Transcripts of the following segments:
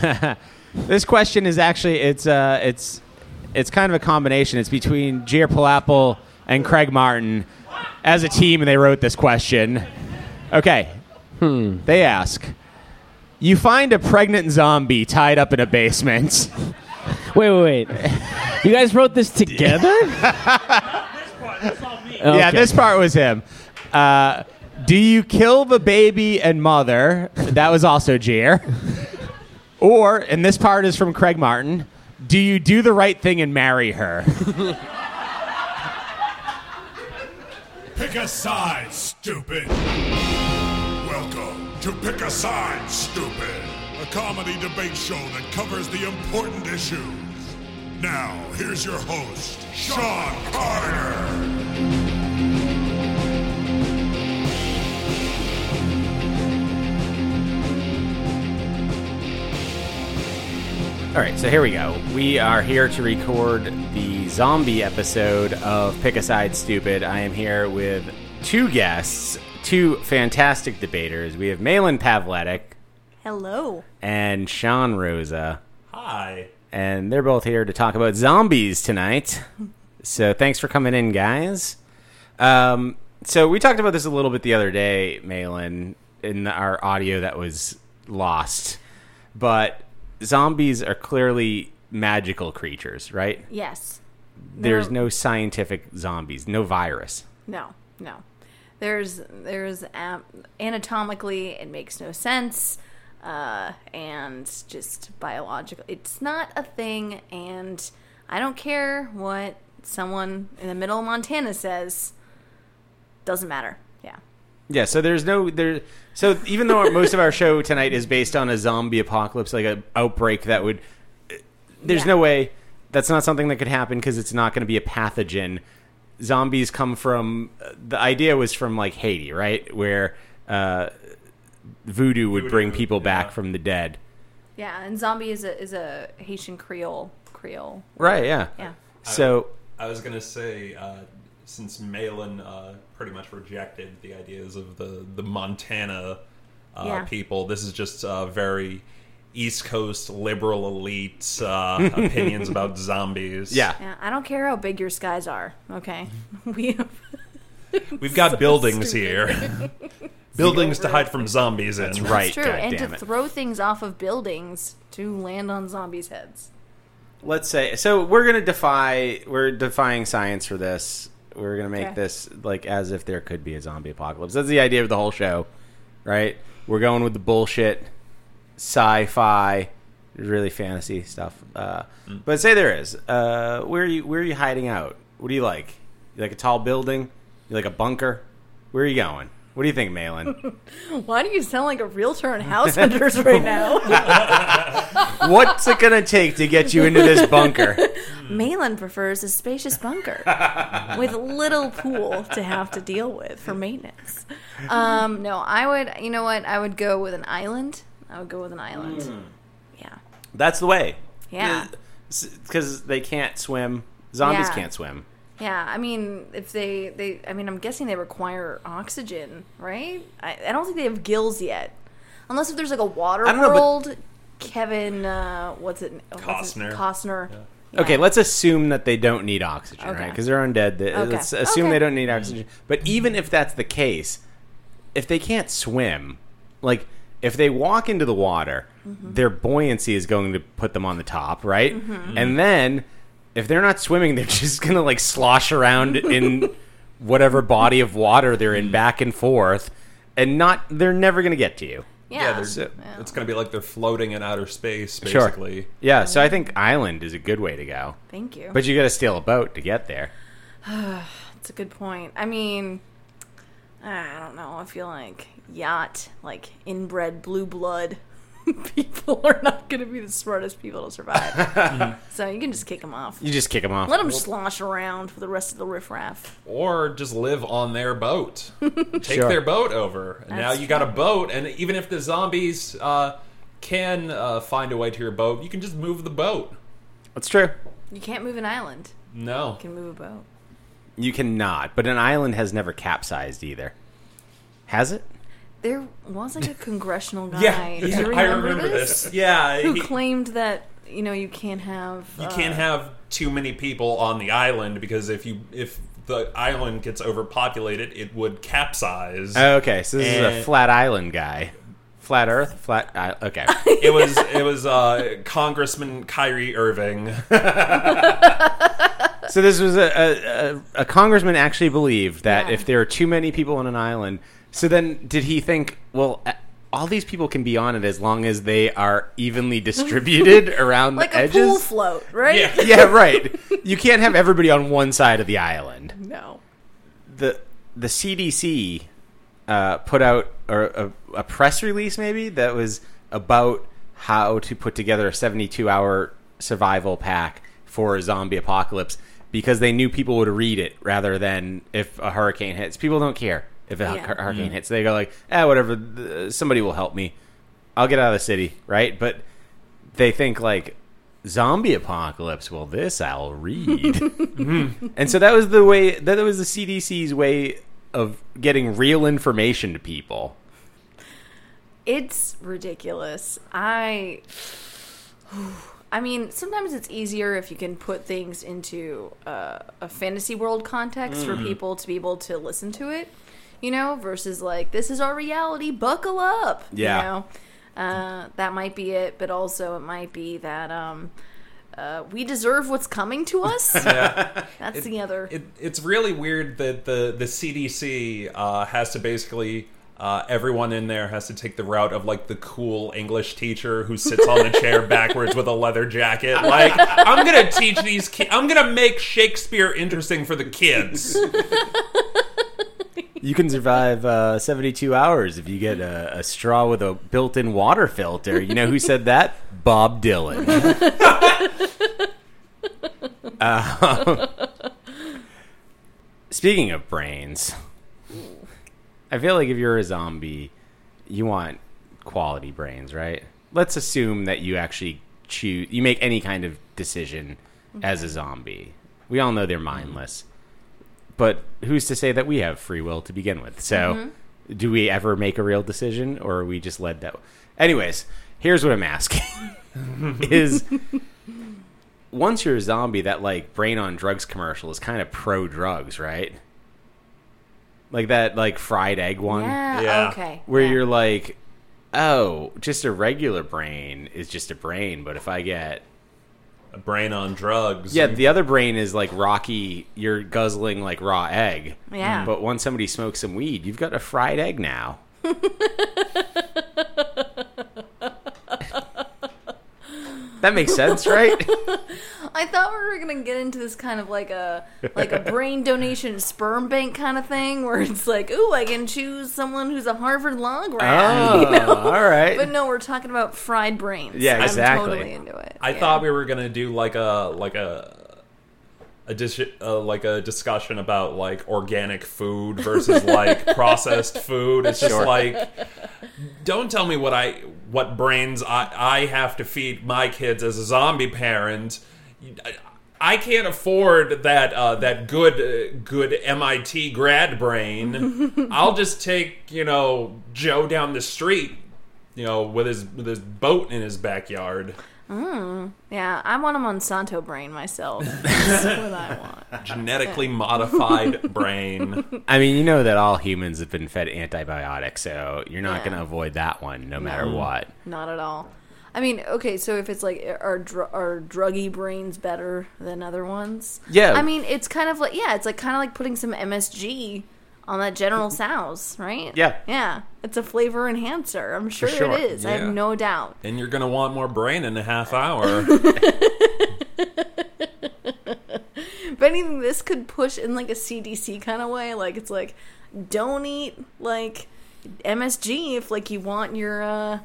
this question is actually it's uh it's it's kind of a combination. It's between Jair Palapple and Craig Martin as a team, and they wrote this question. Okay, they ask. You find a pregnant zombie tied up in a basement. Wait, wait, wait. You guys wrote this together? Yeah, Okay. this part was him. Uh, do you kill the baby and mother? That was also Jair. Or, and this part is from Craig Martin. Do you do the right thing and marry her? Pick a side, stupid. Welcome to Pick a Side, Stupid, a comedy debate show that covers the important issues. Now, here's your host, Sean Carter. All right, so here we go. We are here to record the zombie episode of Pick a Side Stupid. I am here with two guests, two fantastic debaters. We have Malin Pavletic Hello. and Sean Rosa. Hi. and they're both here to talk about zombies tonight. So thanks for coming in, guys. Um, so we talked about this a little bit the other day, Malin, in our audio that was lost. But zombies are clearly magical creatures, right? Yes. There's They're- no scientific zombies, no virus. No. No. There's there's um, anatomically it makes no sense, uh, and just biological. It's not a thing, and I don't care what someone in the middle of Montana says. Doesn't matter. Yeah. Yeah, so there's no there. So even though most of our show tonight is based on a zombie apocalypse, like a outbreak that would, there's Yeah. no way that's not something that could happen because it's not going to be a pathogen. Zombies come from the idea was from like Haiti, right, where uh, voodoo would Voodoo, bring people back from the dead. Yeah. And zombie is a is a Haitian Creole Creole. Right. Yeah. Yeah. So I was gonna say, uh, since Malin uh, pretty much rejected the ideas of the the Montana uh, Yeah. people, this is just uh, very East Coast liberal elite uh, opinions about zombies. yeah. Yeah. I don't care how big your skies are. Okay. we. we've got So buildings stupid. here, buildings to hide from zombies in. That's right. True, God and damn to it. throw things off of buildings to land on zombies' heads. let's say so we're gonna defy we're defying science for this we're gonna make Okay. this like as if there could be a zombie apocalypse. That's the idea of the whole show right? We're going with the bullshit sci-fi really fantasy stuff uh, but say there is. Uh, where are you where are you hiding out? What do you like? You like a tall building? You like a bunker? Where are you going what do you think Malin? Why do you sound like a realtor and house hunters right now? what's it gonna take to get you into this bunker Malin prefers a spacious bunker with little pool to have to deal with for maintenance. Um, no, I would. You know what? I would go with an island. I would go with an island. Hmm. Yeah, that's the way yeah, because they can't swim zombies Yeah. can't swim yeah. I mean, if they they, I mean, I'm guessing they require oxygen, right? I, I don't think they have gills yet, unless if there's like a water I don't know, but- world. Kevin, uh, what's it? what's it- Costner. Costner. Yeah. Okay, let's assume that they don't need oxygen, right? Okay. Because they're undead. They- Okay. Let's assume Okay. they don't need oxygen. But even if that's the case, if they can't swim, like if they walk into the water, Mm-hmm. their buoyancy is going to put them on the top, right? Mm-hmm. And then if they're not swimming, they're just gonna like slosh around in whatever body of water they're in, hmm. back and forth, and not. They're never gonna get to you. Yeah, Yeah, they're- So- it's gonna be like they're floating in outer space, Sure. basically. Yeah, so I think island is a good way to go, Thank you. but you got to steal a boat to get there. That's a good point. I mean, I don't know. I feel like yacht, like inbred blue blood people are not going to be the smartest people to survive. so you can just kick them off. You just kick them off. Let them slosh around for the rest of the riffraff. or just live on their boat. Take Sure. their boat over. And now That's you got a boat, and even if the zombies uh, can uh, find a way to your boat, you can just move the boat. That's true. You can't move an island. No. You can move a boat. You cannot, but an island has never capsized either. Has it? There was like a congressional guy. Yeah, Do you yeah, remember I remember this? this. Yeah, Who he- claimed that you know you can't have you uh, can't have too many people on the island because if you if the island gets overpopulated, it would capsize. Okay, so this is a flat island guy. Flat Earth, flat. I okay. it was it was uh, Congressman Kyrie Irving. so this was a, a, a, a congressman actually believed that Yeah. if there are too many people on an island, so then did he think, well, all these people can be on it as long as they are evenly distributed around like the a edges? pool float, right? Yeah. yeah, right. You can't have everybody on one side of the island. No. the the CDC uh, put out or a, a press release maybe that was about how to put together a 72 hour survival pack for a zombie apocalypse because they knew people would read it rather than if a hurricane hits. People don't care if a Yeah. hur- hurricane hits. They go like, "Ah, whatever, th- somebody will help me. I'll get out of the city." Right? But they think like zombie apocalypse. Well, this I'll read. And so that was the way that was the CDC's way of getting real information to people. It's ridiculous. I I mean, sometimes it's easier if you can put things into uh, a fantasy world context for people to be able to listen to it, you know, versus like this is our reality, buckle up. Yeah. You know? Uh, that might be it, but also it might be that um uh, we deserve what's coming to us. That's the other. it, it's really weird that the the CDC uh, has to basically uh, everyone in there has to take the route of like the cool English teacher who sits on the chair backwards with a leather jacket. Like I'm gonna teach these kids. I'm gonna make Shakespeare interesting for the kids. You can survive uh, 72 hours if you get a, a straw with a built-in water filter. You know who said that? Bob Dylan. Uh, speaking of brains, I feel like if you're a zombie, you want quality brains, right? Let's assume that you actually choose, you make any kind of decision as a zombie. We all know they're mindless but who's to say that we have free will to begin with? So, mm-hmm. do we ever make a real decision, or are we just led that? Anyways, here's what I'm asking: is once you're a zombie, that like brain on drugs commercial is kind of pro drugs, right? Like that, like fried egg one, yeah, Yeah. Okay. where yeah. you're like, oh, just a regular brain is just a brain, but if I get A brain on drugs. yeah, the other brain is like rocky. You're guzzling like raw egg. Yeah. Mm-hmm. But once somebody smokes some weed, you've got a fried egg now. that makes sense, right? I thought we were gonna get into this kind of like a like a brain donation sperm bank kind of thing, where it's like, ooh, I can choose someone who's a Harvard law grad. oh, you know? all right. But no, we're talking about fried brains. Yeah, exactly. I'm totally into it. I Yeah. thought we were gonna do like a like a a dis- uh, like a discussion about like organic food versus like processed food. It's just Sure. like don't tell me what I what brains I I have to feed my kids as a zombie parent. I- I can't afford that uh, that good uh, good MIT grad brain. I'll just take you know Joe down the street, you know, with his with his boat in his backyard. Yeah, I want a Monsanto brain myself. That's what I want. genetically modified brain. I mean, you know that all humans have been fed antibiotics, so you're not Yeah. going to avoid that one no matter what. Not at all. I mean, okay, so if it's like are dr- are druggy brains better than other ones? Yeah. I mean, it's kind of like yeah, it's like kind of like putting some MSG on that General Tso's, right? Yeah. Yeah. It's a flavor enhancer. I'm sure, sure. it is. I have no doubt. And you're gonna want more brain in a half hour. If anything, this could push in like a CDC kind of way. Like it's like, don't eat like MSG if like you want your uh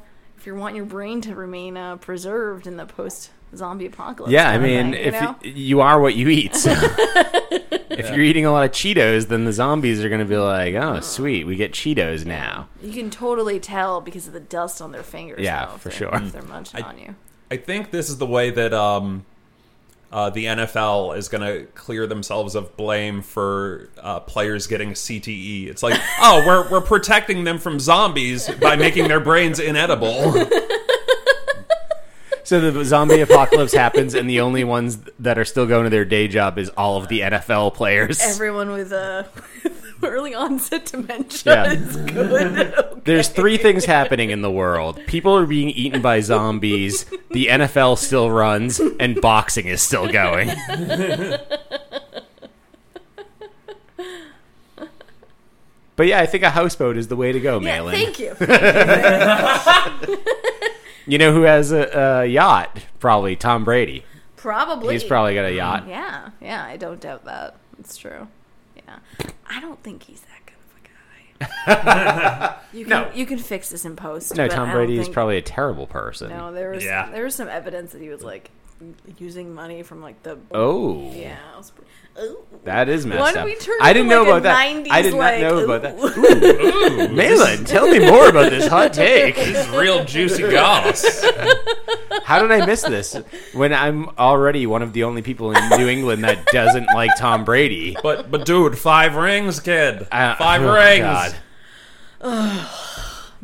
if you want your brain to remain uh, preserved in the post zombie apocalypse. Yeah, I mean, thing, you if know? you, you are what you eat, so if you're eating a lot of Cheetos, then the zombies are going to be like, "Oh, sweet, we get Cheetos now." you can totally tell because of the dust on their fingers. Yeah, though, for they're- sure. If they're munching I- on you. I think this is the way that um uh, the NFL is going to clear themselves of blame for uh, players getting CTE. It's like, oh, we're we're protecting them from zombies by making their brains inedible. So the zombie apocalypse happens, and the only ones that are still going to their day job is all of the NFL players. Everyone with uh, early onset dementia Yeah. is good. Okay. There's three things happening in the world. People are being eaten by zombies, the NFL still runs, and boxing is still going. But yeah, I think a houseboat is the way to go, Yeah, Malin. thank you. You know who has a, a yacht? Probably Tom Brady. Probably. He's probably got a yacht. Yeah, yeah, I don't doubt that. It's true. Yeah. I don't think he's that good of a guy. you can No. you can fix this in post. No, but Tom Brady is think- probably a terrible person. No, there was Yeah. there was some evidence that he was like using money from like the Oh, yeah. I was, ooh. that is messed Why up. don't we turn I didn't know like, about a that. I 90s, did not like, know about that. ooh. Malin, tell me more about this hot take. This is real juicy goss. How did I miss this when I'm already one of the only people in New England that doesn't like Tom Brady? But but dude, five rings, kid. Uh, five oh, rings.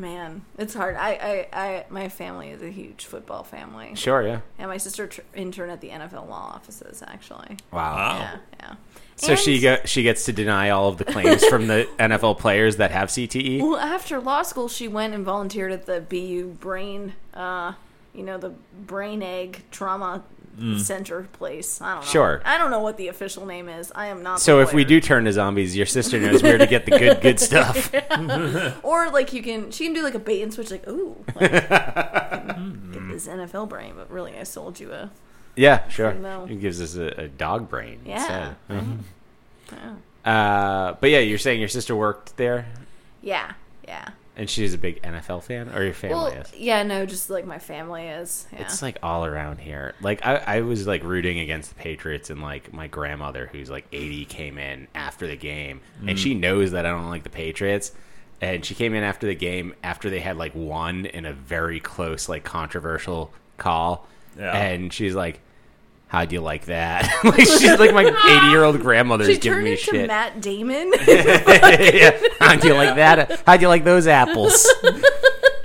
God. Man, it's hard. I, I, I, my family is a huge football family. Sure, yeah. And my sister tr- interned at the NFL law offices, actually. Wow. Wow. Yeah, yeah. So she And- go, she gets to deny all of the claims from the NFL players that have? CTE. Well, after law school, she went and volunteered at the BU Brain, uh, you know, the Brain Egg Trauma Center place. I don't know. Mm. Sure. I don't know what the official name is. I am not. So if we do turn to zombies, your sister knows where to get the good good stuff. or like you can, she can do like a bait and switch, like ooh, like, get this NFL brain. But really, I sold you a Yeah, sure. It gives us a, a dog brain. yeah, instead. yeah, Uh, but yeah, you're saying your sister worked there, yeah, yeah. And she's a big NFL fan, or your family Well, is. yeah, no, just like my family is. Yeah. It's like all around here. Like I, I was like rooting against the Patriots, and like my grandmother, who's like 80, came in after the game, and she mm. knows that I don't like the Patriots. And she came in after the game after they had like won in a very close, like controversial call. Yeah. And she's like, "How'd you like that?" like she's like my eighty-year-old grandmother's she giving turned me into shit. Matt Damon. yeah. How'd you like that? How'd you like those apples?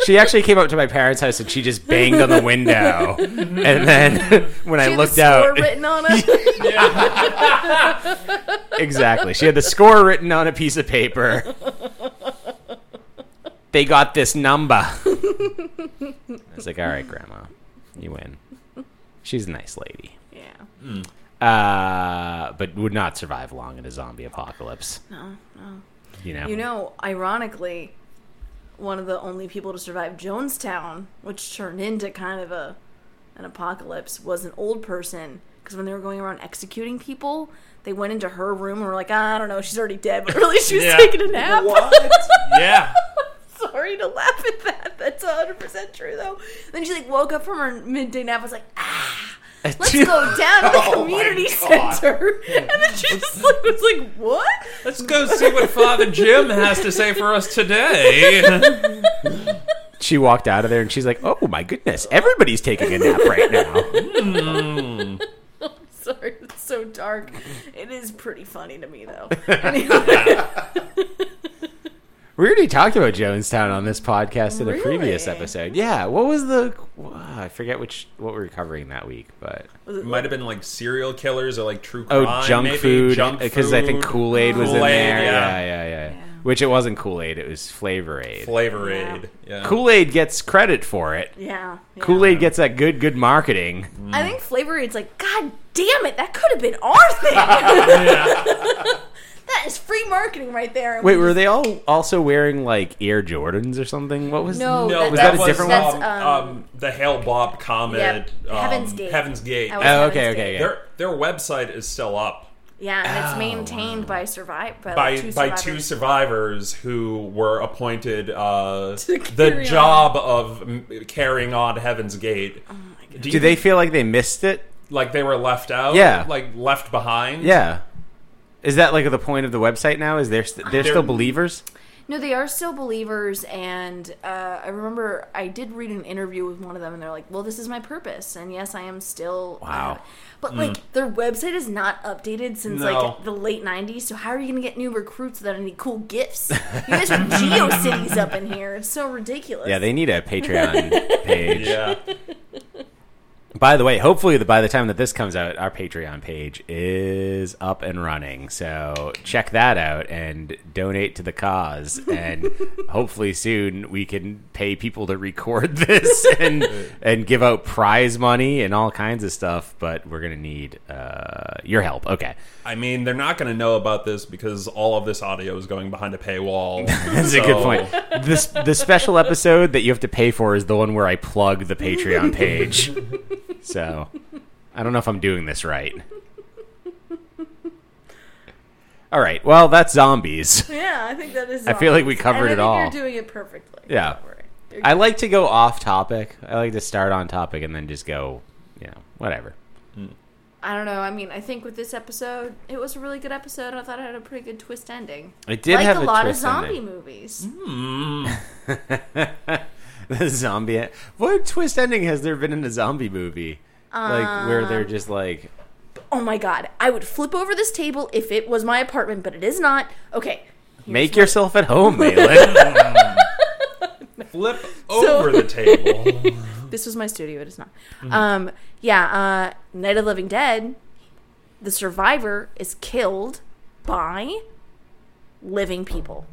She actually came up to my parents' house and she just banged on the window. And then when I She had looked the score out, written on it. exactly, she had the score written on a piece of paper. They got this number. I was like, all right, Grandma, you win. She's a nice lady. Yeah. Uh, but would not survive long in a zombie apocalypse. No, no. You know? You know, ironically, one of the only people to survive Jonestown, which turned into kind of a an apocalypse, was an old person. Because when they were going around executing people, they went into her room and were like, "Ah, I don't know, she's already dead, but really she was Yeah. taking a nap. Yeah. Sorry to laugh at that. That's 100% true, though. Then she like woke up from her midday nap and was like, ah, let's go down to the Oh my community God. center. And then she just like, was like, what? Let's go see what Father Jim has to say for us today. she walked out of there and she's like, "Oh my goodness, everybody's taking a nap right now." Sorry, it's so dark. It is pretty funny to me, though. Anyway, We already talked about Jonestown on this podcast in a previous episode. Yeah, what was the? Ah, I forget which what we were covering that week, but it Might have been like serial killers or like true oh, crime. oh, junk maybe. food Junk because I think. Kool Aid was in Kool-Aid, there. yeah. Yeah. yeah, yeah, Yeah. Which it wasn't Kool Aid; it was Flavor Aid. Flavor Aid. Yeah. Kool Aid gets credit for it. yeah. yeah. Kool Aid gets that good, good marketing. I think Flavor Aid's like, God damn it, that could have been our thing. that is free marketing right there. Wait, we were just- they all also wearing like Air Jordans or something? What was? No, No, that- Was that, that a different that's, um, um, um, the Hale-Bopp Comet. Yep. Um, Heaven's Gate. Heaven's Gate. That was Oh, Heaven's okay, Gate. okay, yeah. Their their website is still up Yeah, and it's Oh, maintained by survive by, by like, two by survivors. two survivors who were appointed uh, the carry job of carrying on Heaven's Gate. Oh Do, Do you they feel like they missed it? like they were left out? Yeah. like left behind. Yeah. Is that like the point of the website now? Is there st- they're still believers? No, they are still believers, and uh, I remember I did read an interview with one of them, and they're like, "Well, this is my purpose, and yes, I am still." Wow. uh, but like their website is not updated since No. like the late '90s. So how are you going to get new recruits without any cool gifts? You guys are GeoCities up in here. It's so ridiculous. Yeah, they need a Patreon page. Yeah. By the way, hopefully, the, by the time that this comes out, our Patreon page is up and running. So check that out and donate to the cause. And hopefully, soon we can pay people to record this and and give out prize money and all kinds of stuff. But we're gonna need uh, your help. Okay, I mean, they're not going to know about this because all of this audio is going behind a paywall. that's a good point. This the special episode that you have to pay for is the one where I plug the Patreon page. So I don't know if I'm doing this right. All right. Well, that's zombies. Yeah, I think that is. I feel like we covered And it all. think You're doing it perfectly. Yeah. Don't worry. You're I like to go off topic. I like to start on topic and then just go, you know, whatever. Hmm. I don't know. I mean, I think with this episode, it was a really good episode. I thought it had a pretty good twist ending. It did like have a, a lot of zombie ending. movies. Hmm. the zombie. What twist ending has there been in a zombie movie? like where they're just like, Oh my god, I would flip over this table if it was my apartment, but it is not. Okay. make what- yourself at home, Malin. Flip over the table. This was my studio. It is not. Mm-hmm. Um. Yeah. Uh. Night of the Living Dead. The survivor is killed by living people.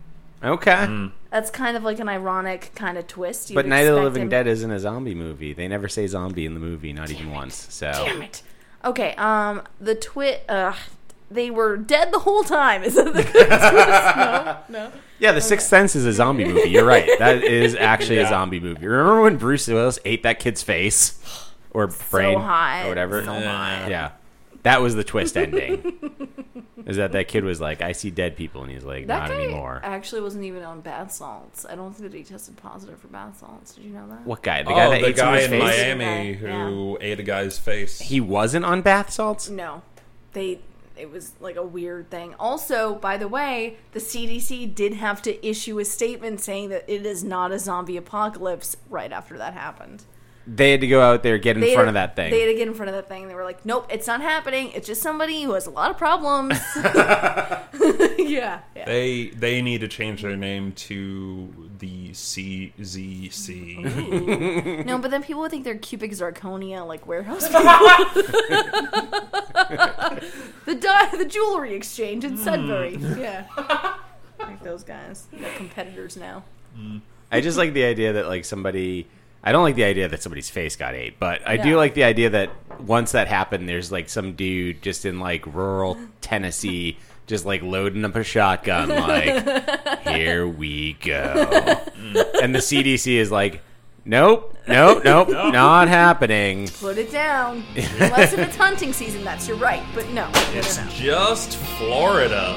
Okay. That's kind of like an ironic kind of twist. You'd But Night of the Living him- Dead isn't a zombie movie. They never say zombie in the movie, not even once. So Damn it. Okay. Um. The twit. Uh. They were dead the whole time. Is that the good twist? No. No. yeah, The Sixth Sense is a zombie movie. You're right. That is actually a zombie movie. Remember when Bruce Willis ate that kid's face or brain hot. or whatever? So hot. Yeah, that was the twist ending. is that that kid was like, I see dead people, and he's like, That not guy anymore. actually wasn't even on bath salts. I don't think that he tested positive for bath salts. Did you know that? What guy? The guy oh, that the ate guy in face. Miami Yeah. who ate a guy's face. He wasn't on bath salts. No, they. It was like a weird thing. Also, by the way, the CDC did have to issue a statement saying that it is not a zombie apocalypse right after that happened. They had to go out there, get in They front had- of that thing. They had to get in front of that thing. They were like, "Nope, it's not happening. It's just somebody who has a lot of problems." yeah, yeah. They they need to change their name to the CZC. No, but then people would think they're cubic zirconia, like warehouse people. the di- the jewelry exchange in Sudbury. Mm. Yeah. Like those guys. They're competitors now. Mm. I just like the idea that like somebody. I don't like the idea that somebody's face got ate, but I do No. like the idea that once that happened, there's like some dude just in like rural Tennessee, just like loading up a shotgun, like, here we go. and the CDC is like, nope, nope, nope, not happening. Put it down. Unless if it's hunting season, that's your right. But no. no, it's no, no. just Florida.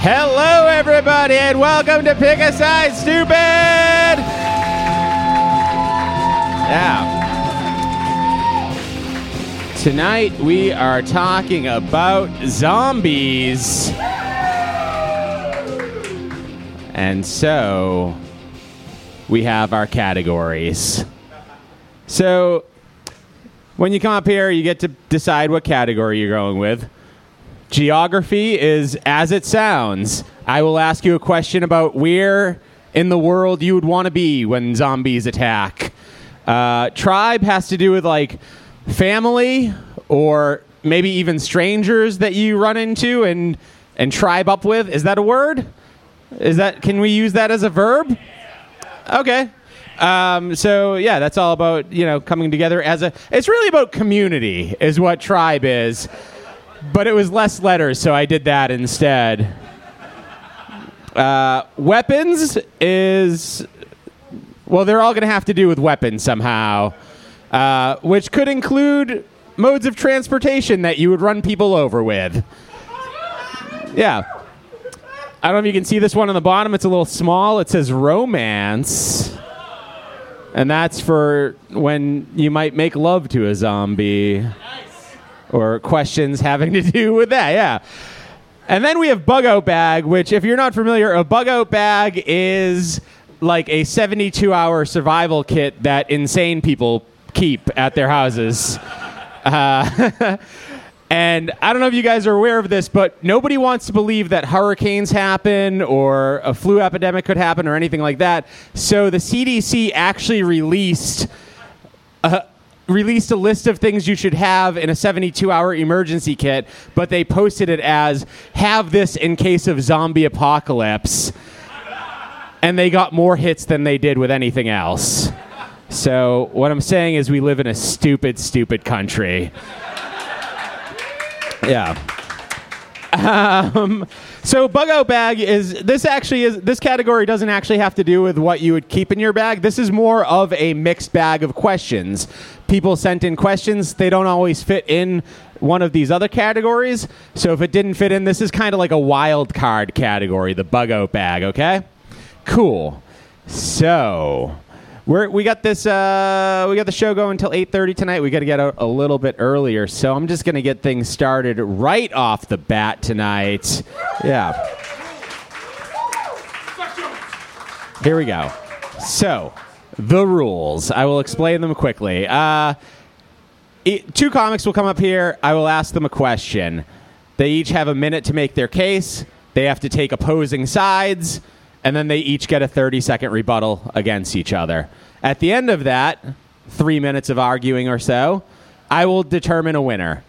Hello, everybody, and welcome to Pick a Side, Stupid! Yeah. Tonight we are talking about zombies. And so we have our categories. So when you come up here, you get to decide what category you're going with. Geography is as it sounds. I will ask you a question about where in the world you would want to be when zombies attack. Uh, tribe has to do with like family or maybe even strangers that you run into and and tribe up with. Is that a word? Is that can we use that as a verb? Okay. Um, so yeah, that's all about you know coming together as a. It's really about community, is what tribe is but it was less letters, so I did that instead. Uh, weapons is well, they're all going to have to do with weapons somehow, uh, which could include modes of transportation that you would run people over with. Yeah. I don't know if you can see this one on the bottom. It's a little small. It says romance. And that's for when you might make love to a zombie or questions having to do with that. Yeah. And then we have bug out bag, which, if you're not familiar, a bug out bag is like a 72 hour survival kit that insane people keep at their houses. Uh, and I don't know if you guys are aware of this, but nobody wants to believe that hurricanes happen or a flu epidemic could happen or anything like that. So the CDC actually released released a list of things you should have in a 72 hour emergency kit, but they posted it as have this in case of zombie apocalypse. And they got more hits than they did with anything else. So, what I'm saying is, we live in a stupid, stupid country. Yeah. Um, so bug out bag is this actually is this category doesn't actually have to do with what you would keep in your bag. This is more of a mixed bag of questions. People sent in questions, they don't always fit in one of these other categories. So if it didn't fit in, this is kind of like a wild card category, the bug out bag, okay? Cool. So, we're, we got this. Uh, we got the show going until eight thirty tonight. We got to get out a little bit earlier, so I'm just to get things started right off the bat tonight. Yeah. Here we go. So, the rules. I will explain them quickly. Uh, it, two comics will come up here. I will ask them a question. They each have a minute to make their case. They have to take opposing sides, and then they each get a 30 second rebuttal against each other. At the end of that, three minutes of arguing or so, I will determine a winner.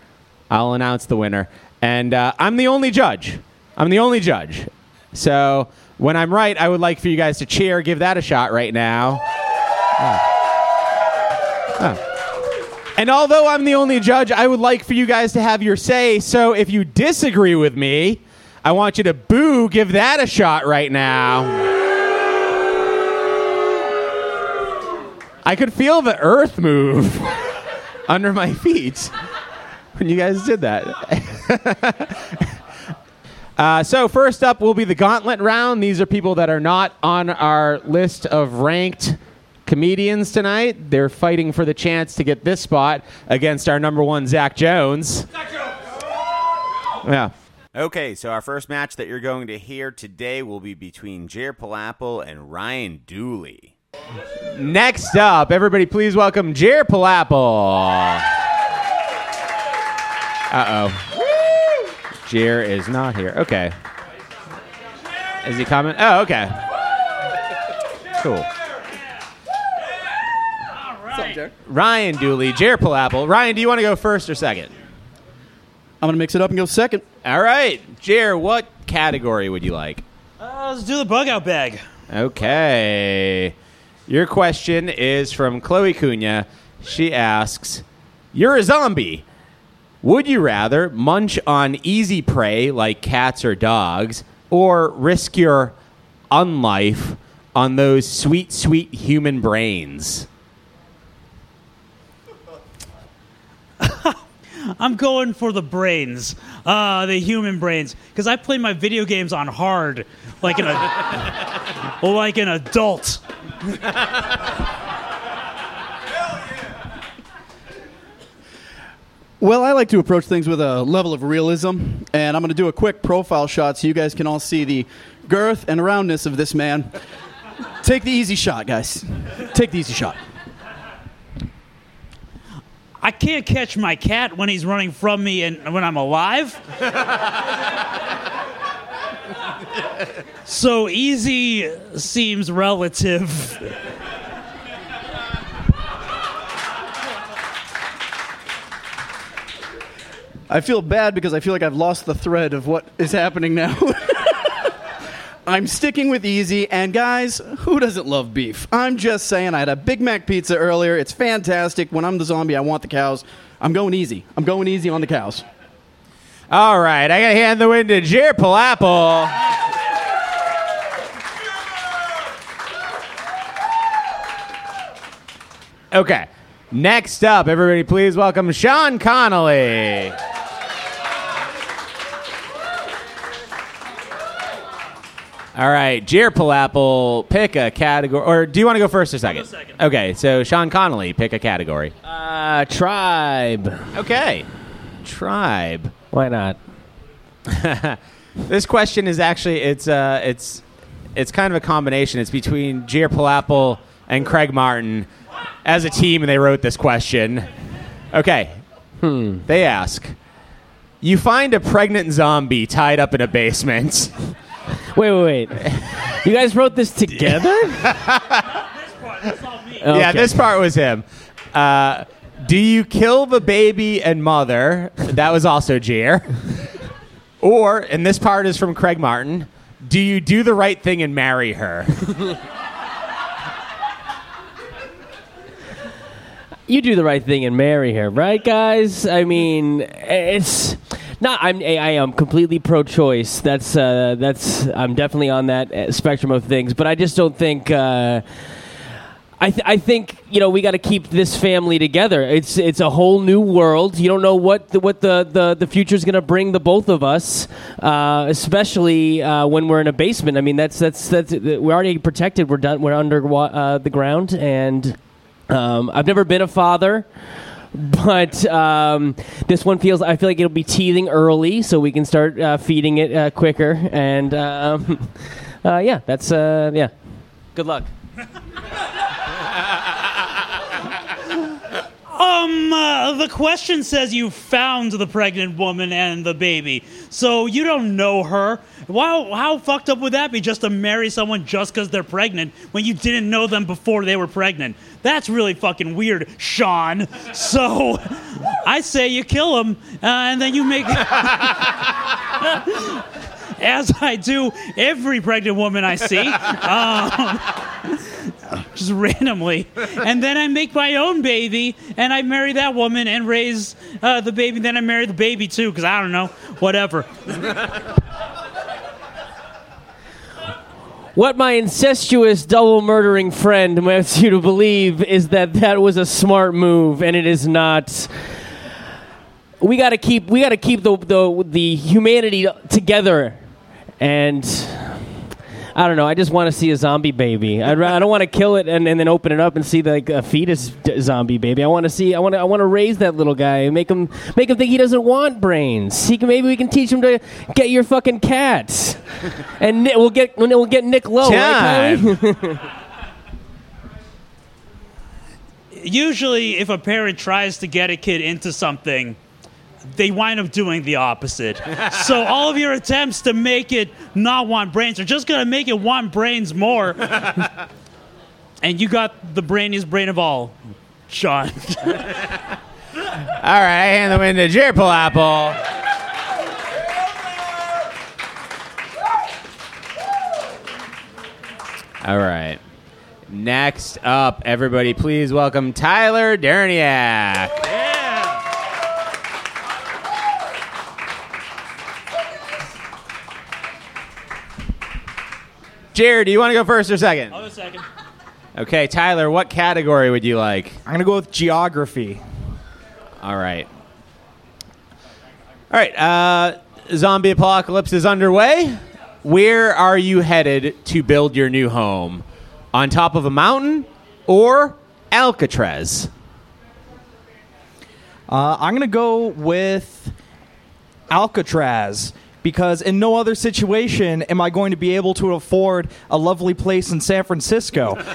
I'll announce the winner. And uh, I'm the only judge. I'm the only judge. So when I'm right, I would like for you guys to cheer. Give that a shot right now. And although I'm the only judge, I would like for you guys to have your say. So if you disagree with me, I want you to boo. Give that a shot right now. I could feel the earth move under my feet when you guys did that. Uh, so first up will be the gauntlet round. These are people that are not on our list of ranked comedians tonight. They're fighting for the chance to get this spot against our number one Zach Jones. zach Yeah. Okay, so our first match that you're going to hear today will be between Jer Palapple and Ryan Dooley. Next up, everybody, please welcome Jer Palapple. Uh oh. Jer is not here. Okay. Is he coming? Oh, okay. Cool. Ryan Dooley, Jer Palapple. Ryan, do you want to go first or second? I'm gonna mix it up and go second. All right. Jer, what category would you like? Uh, let's do the bug out bag. Okay. Your question is from Chloe Cunha. She asks, You're a zombie. Would you rather munch on easy prey like cats or dogs, or risk your unlife on those sweet, sweet human brains? I'm going for the brains, uh, the human brains, because I play my video games on hard, like an like an adult. Well, I like to approach things with a level of realism, and I'm going to do a quick profile shot so you guys can all see the girth and roundness of this man. Take the easy shot, guys. Take the easy shot. I can't catch my cat when he's running from me and when I'm alive. so easy seems relative. I feel bad because I feel like I've lost the thread of what is happening now. I'm sticking with easy, and guys, who doesn't love beef? I'm just saying, I had a Big Mac pizza earlier. It's fantastic. When I'm the zombie, I want the cows. I'm going easy. I'm going easy on the cows. All right, I got to hand the win to Jer Palapple. Okay, next up, everybody, please welcome Sean Connolly. All right, Jer Palapple, pick a category. Or do you want to go first or 2nd second. Okay, so Sean Connolly, pick a category. Uh, tribe. Okay, tribe. Why not? This question is actually it's uh it's it's kind of a combination. It's between Jair Palapple and Craig Martin as a team, and they wrote this question. Okay, hmm. they ask. You find a pregnant zombie tied up in a basement. Wait, wait, wait. You guys wrote this together? Yeah, this part was him. Uh, do you kill the baby and mother? That was also Jair. Or, and this part is from Craig Martin. Do you do the right thing and marry her? you do the right thing and marry her, right, guys? I mean, it's not. I'm. I am completely pro-choice. That's. Uh, that's. I'm definitely on that uh, spectrum of things. But I just don't think. Uh, I, th- I think you know we got to keep this family together. It's it's a whole new world. You don't know what the, what the the, the future is going to bring the both of us, uh, especially uh, when we're in a basement. I mean that's that's that's we're already protected. We're done. We're under uh, the ground, and um, I've never been a father. But um, this one feels. I feel like it'll be teething early, so we can start uh, feeding it uh, quicker. And um, uh, yeah, that's uh, yeah. Good luck. Um, uh, the question says you found the pregnant woman and the baby, so you don't know her. Wow, how fucked up would that be just to marry someone just because they're pregnant when you didn't know them before they were pregnant? That's really fucking weird, Sean. So, I say you kill him, uh, and then you make. As I do every pregnant woman I see. Um, just randomly. And then I make my own baby, and I marry that woman and raise uh, the baby. Then I marry the baby too, because I don't know, whatever. What my incestuous double murdering friend wants you to believe is that that was a smart move, and it is not. We got to keep we got to keep the, the the humanity together, and I don't know. I just want to see a zombie baby. I'd, I don't want to kill it and, and then open it up and see like a fetus d- zombie baby. I want to see. I want to. I want to raise that little guy and make him make him think he doesn't want brains. He can maybe we can teach him to get your fucking cats, and Ni- we'll get we'll get Nick Lowe. Right, Usually, if a parent tries to get a kid into something, they wind up doing the opposite. so all of your attempts to make it not want brains are just gonna make it want brains more. and you got the brainiest brain of all, Sean. All right, I hand the win to Jared Palapple. All right. Next up, everybody, please welcome Tyler Derniak. Jared, do you want to go first or second? Hold a second. Okay, Tyler, what category would you like? I'm gonna go with geography. All right. All right. Uh, zombie apocalypse is underway. Where are you headed to build your new home? On top of a mountain or Alcatraz? Uh, I'm gonna go with Alcatraz because in no other situation am I going to be able to afford a lovely place in San Francisco.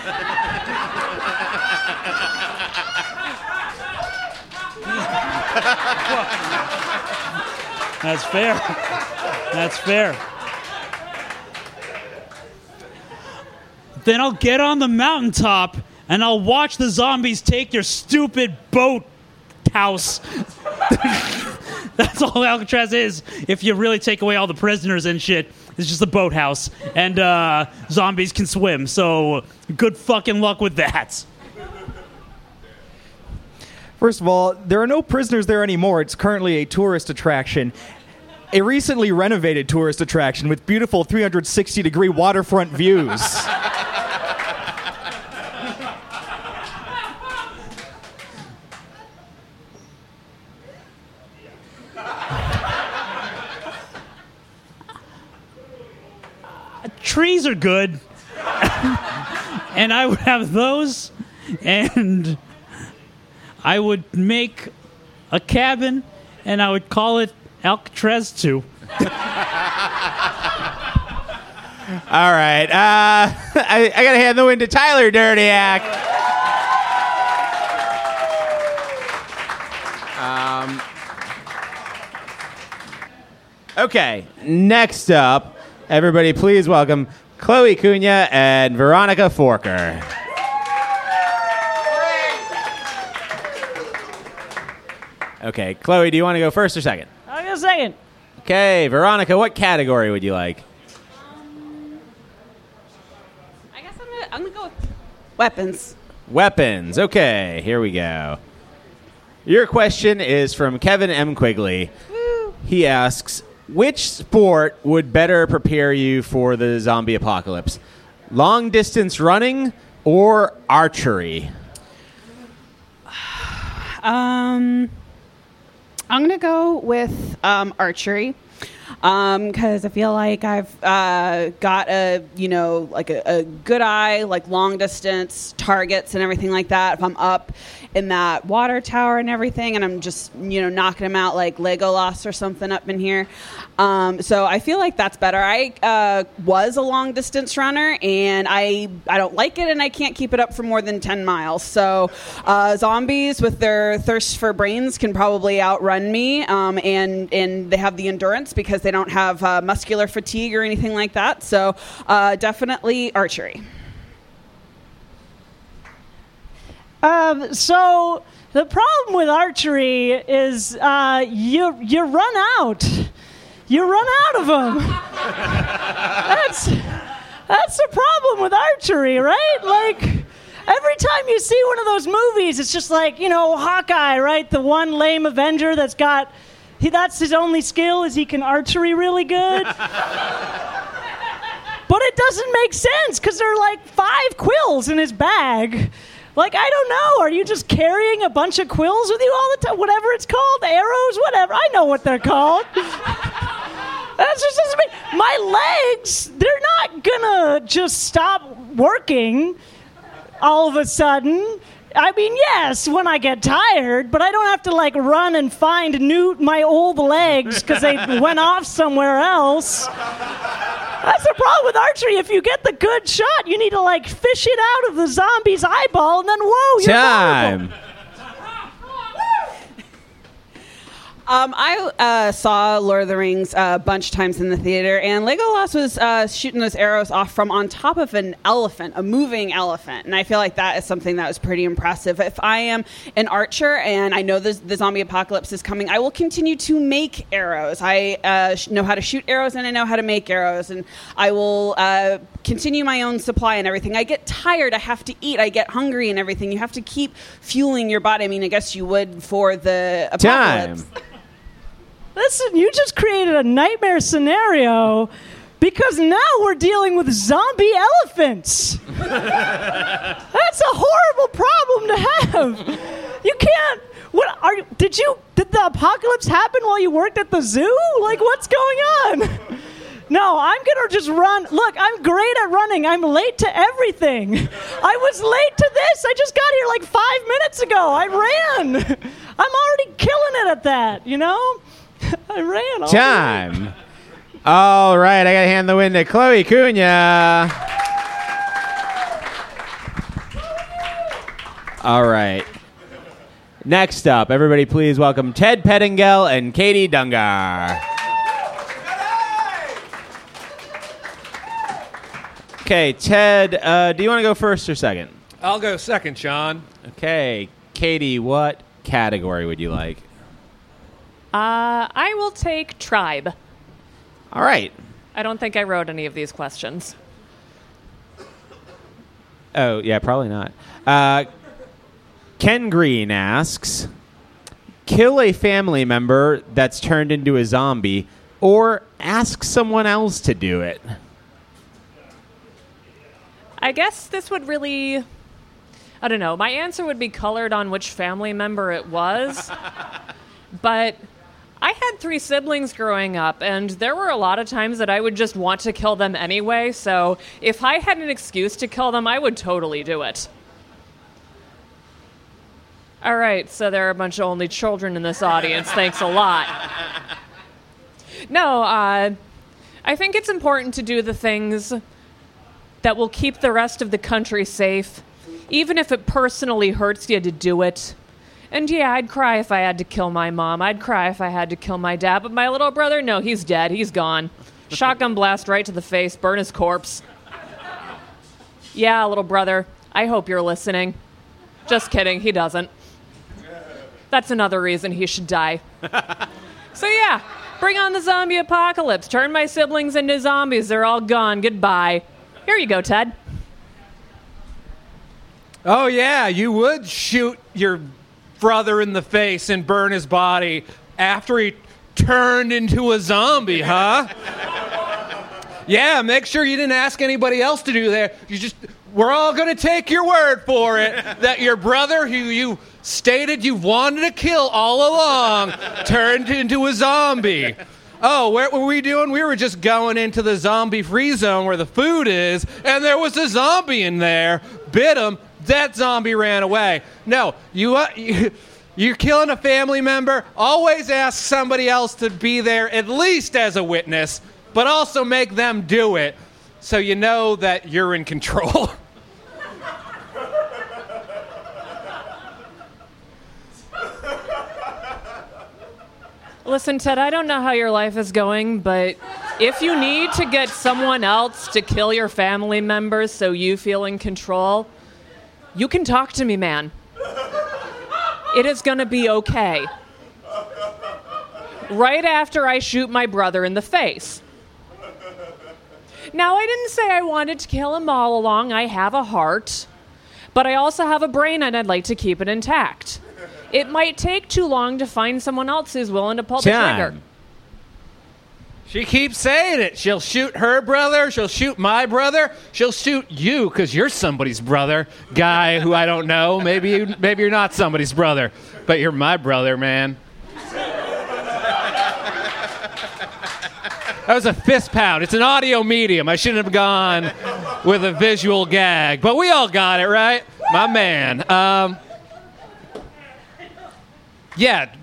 That's fair. That's fair. Then I'll get on the mountaintop and I'll watch the zombies take your stupid boat house. That's all Alcatraz is. If you really take away all the prisoners and shit, it's just a boathouse. And uh, zombies can swim. So good fucking luck with that. First of all, there are no prisoners there anymore. It's currently a tourist attraction. A recently renovated tourist attraction with beautiful 360 degree waterfront views. trees are good. and I would have those, and I would make a cabin, and I would call it Alcatraz 2. All right. Uh, I, I got to hand the win to Tyler Dirtiak. Um, okay. Next up, everybody, please welcome Chloe Cunha and Veronica Forker. Okay, Chloe, do you want to go first or second? I'll go second. Okay, Veronica, what category would you like? I guess I'm gonna, I'm gonna go with weapons. Weapons. Okay, here we go. Your question is from Kevin M. Quigley. He asks, which sport would better prepare you for the zombie apocalypse? Long distance running or archery? Um, I'm gonna go with um, archery because I feel like I've uh, got a you know like a, a good eye, like long distance targets and everything like that. If I'm up in that water tower and everything, and I'm just you know knocking them out like Legolas or something up in here. Um, so I feel like that's better. I uh, was a long distance runner, and I I don't like it, and I can't keep it up for more than ten miles. So uh, zombies with their thirst for brains can probably outrun me, um, and and they have the endurance because they don't have uh, muscular fatigue or anything like that. So uh, definitely archery. Um, so the problem with archery is uh, you you run out. You run out of them. that's that's the problem with archery, right? Like every time you see one of those movies, it's just like you know Hawkeye, right? The one lame Avenger that's got. He, that's his only skill is he can archery really good. But it doesn't make sense because there are like five quills in his bag. Like, I don't know. Are you just carrying a bunch of quills with you all the time? Whatever it's called, arrows, whatever. I know what they're called. That's just doesn't make my legs. They're not gonna just stop working all of a sudden. I mean, yes, when I get tired, but I don't have to like run and find new my old legs because they went off somewhere else. That's the problem with archery. If you get the good shot, you need to like fish it out of the zombie's eyeball, and then whoa, you're vulnerable. Time. Um, I uh, saw Lord of the Rings uh, a bunch of times in the theater, and Legolas was uh, shooting those arrows off from on top of an elephant, a moving elephant. And I feel like that is something that was pretty impressive. If I am an archer and I know the, the zombie apocalypse is coming, I will continue to make arrows. I uh, sh- know how to shoot arrows and I know how to make arrows, and I will uh, continue my own supply and everything. I get tired, I have to eat, I get hungry and everything. You have to keep fueling your body. I mean, I guess you would for the apocalypse. Time. Listen, you just created a nightmare scenario because now we're dealing with zombie elephants. That's a horrible problem to have. You can't. What are? you- Did you? Did the apocalypse happen while you worked at the zoo? Like, what's going on? No, I'm gonna just run. Look, I'm great at running. I'm late to everything. I was late to this. I just got here like five minutes ago. I ran. I'm already killing it at that. You know. I ran. all the way. Time. All right, I got to hand the win to Chloe Cunha. All right. Next up, everybody please welcome Ted Pettingill and Katie Dungar. Okay, Ted, uh, do you want to go first or second? I'll go second, Sean. Okay, Katie, what category would you like? Uh, I will take tribe. All right. I don't think I wrote any of these questions. Oh, yeah, probably not. Uh, Ken Green asks Kill a family member that's turned into a zombie, or ask someone else to do it. I guess this would really. I don't know. My answer would be colored on which family member it was. but I had three siblings growing up, and there were a lot of times that I would just want to kill them anyway. So if I had an excuse to kill them, I would totally do it. All right, so there are a bunch of only children in this audience. Thanks a lot. No, uh, I think it's important to do the things that will keep the rest of the country safe, even if it personally hurts you to do it. And yeah, I'd cry if I had to kill my mom. I'd cry if I had to kill my dad. But my little brother, no, he's dead. He's gone. Shotgun blast right to the face, burn his corpse. Yeah, little brother, I hope you're listening. Just kidding, he doesn't. That's another reason he should die. So yeah, bring on the zombie apocalypse. Turn my siblings into zombies. They're all gone. Goodbye. Here you go, Ted. Oh yeah, you would shoot your brother in the face and burn his body after he turned into a zombie, huh? yeah, make sure you didn't ask anybody else to do that. You just we're all going to take your word for it that your brother who you stated you wanted to kill all along turned into a zombie. Oh, what were we doing? We were just going into the zombie free zone where the food is, and there was a zombie in there. Bit him. That zombie ran away. No, you, uh, you you're killing a family member. Always ask somebody else to be there, at least as a witness, but also make them do it so you know that you're in control. Listen, Ted, I don't know how your life is going, but if you need to get someone else to kill your family members so you feel in control, you can talk to me, man. It is going to be okay. Right after I shoot my brother in the face. Now, I didn't say I wanted to kill him all along. I have a heart, but I also have a brain and I'd like to keep it intact. It might take too long to find someone else who's willing to pull the trigger. She keeps saying it. She'll shoot her brother. She'll shoot my brother. She'll shoot you because you're somebody's brother, guy who I don't know. Maybe you, maybe you're not somebody's brother, but you're my brother, man. That was a fist pound. It's an audio medium. I shouldn't have gone with a visual gag, but we all got it right, my man. Um, yeah,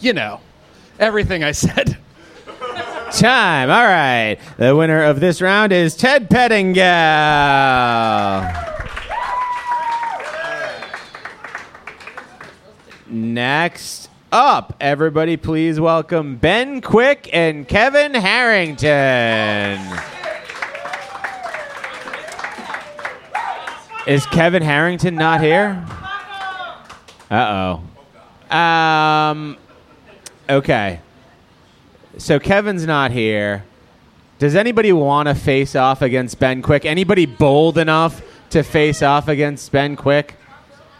you know, everything I said. Time. All right. The winner of this round is Ted Pettingill. Next up, everybody, please welcome Ben Quick and Kevin Harrington. Is Kevin Harrington not here? Uh oh. Um. Okay. So Kevin's not here. Does anybody want to face off against Ben Quick? Anybody bold enough to face off against Ben Quick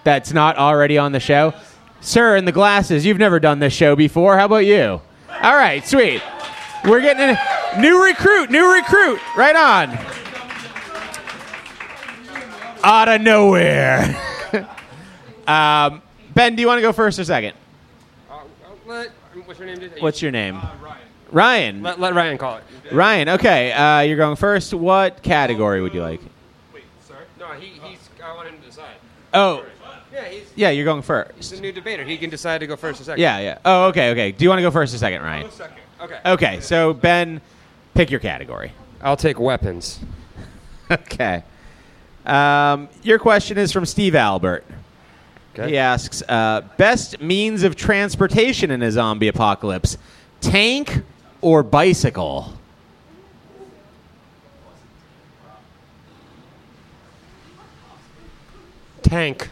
that's not already on the show? Sir, in the glasses, you've never done this show before. How about you? All right, sweet. We're getting a new recruit, new recruit. Right on. Out of nowhere. um, ben, do you want to go first or second? Let, what's your name? What's your name? Uh, Ryan. Ryan. Let, let Ryan call it. Ryan, okay. Uh, you're going first. What category would you like? Wait, sorry? No, he, he's. I want him to decide. Oh, Yeah, he's, yeah, you're going first. he's first. the new debater. He can decide to go first or second. Yeah, yeah. Oh, okay, okay. Do you want to go first or second, Ryan? Second. Okay. Okay, so Ben, pick your category. I'll take weapons. Okay. Um, your question is from Steve Albert. Okay. He asks, uh, best means of transportation in a zombie apocalypse, tank or bicycle? Tank.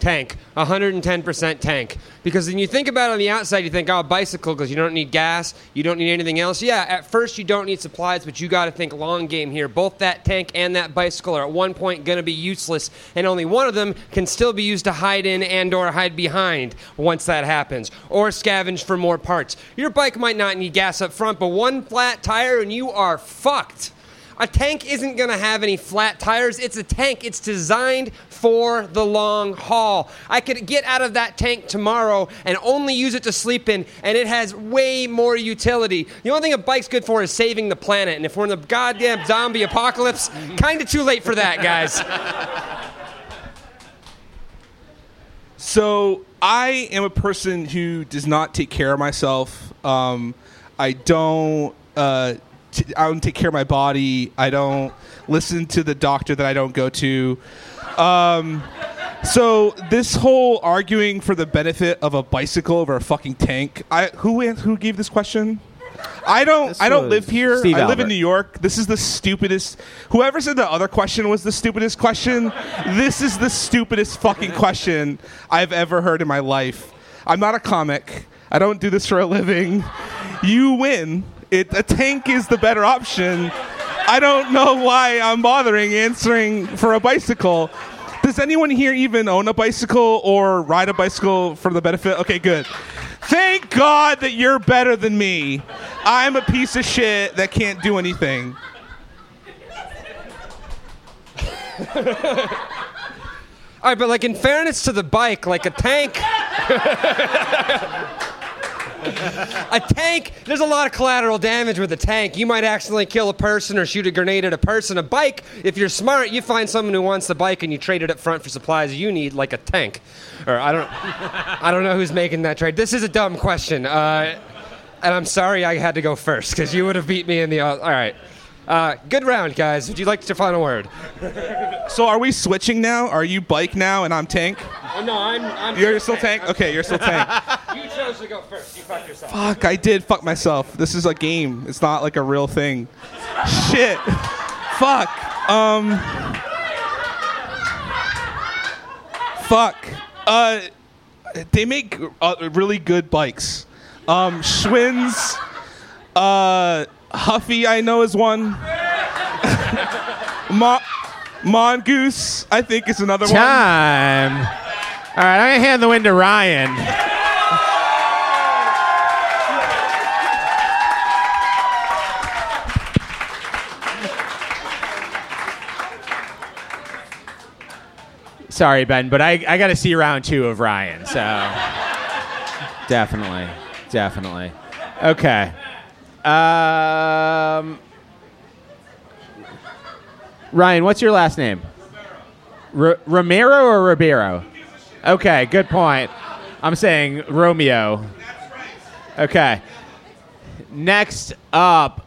Tank. 110% tank. Because when you think about it on the outside, you think, oh, bicycle, because you don't need gas, you don't need anything else. Yeah, at first you don't need supplies, but you got to think long game here. Both that tank and that bicycle are at one point going to be useless, and only one of them can still be used to hide in and or hide behind once that happens, or scavenge for more parts. Your bike might not need gas up front, but one flat tire and you are fucked. A tank isn't going to have any flat tires. It's a tank. It's designed for the long haul. I could get out of that tank tomorrow and only use it to sleep in, and it has way more utility. The only thing a bike's good for is saving the planet. And if we're in the goddamn zombie apocalypse, kind of too late for that, guys. So I am a person who does not take care of myself. Um, I don't uh, t- I don't take care of my body. I don't listen to the doctor that I don't go to. Um, so this whole arguing for the benefit of a bicycle over a fucking tank. I who who gave this question? I don't. This I don't live here. Steve I live Albert. in New York. This is the stupidest. Whoever said the other question was the stupidest question, this is the stupidest fucking question I've ever heard in my life. I'm not a comic. I don't do this for a living. You win. It, a tank is the better option. I don't know why I'm bothering answering for a bicycle. Does anyone here even own a bicycle or ride a bicycle for the benefit? Okay, good. Thank God that you're better than me. I'm a piece of shit that can't do anything. All right, but like in fairness to the bike, like a tank. a tank, there's a lot of collateral damage with a tank. You might accidentally kill a person or shoot a grenade at a person. A bike, if you're smart, you find someone who wants the bike and you trade it up front for supplies you need, like a tank. Or I don't, I don't know who's making that trade. This is a dumb question, uh, and I'm sorry I had to go first because you would have beat me in the. All right, uh, good round, guys. Would you like your final word? So are we switching now? Are you bike now and I'm tank? Oh, no, I'm. I'm You're still tank? Okay, you're still tank. You chose to go first. You fucked yourself. Fuck, I did fuck myself. This is a game. It's not like a real thing. Shit. Fuck. Um. Fuck. Uh, they make uh, really good bikes. Um, Schwinn's. Uh, Huffy, I know is one. Mo- Mongoose, I think is another one. Time. All right, I'm gonna hand the win to Ryan. Sorry, Ben, but I, I got to see round two of Ryan. So definitely, definitely. Okay. Um, Ryan, what's your last name? R- Romero or Ribeiro? Okay, good point. I'm saying Romeo. Okay. Next up,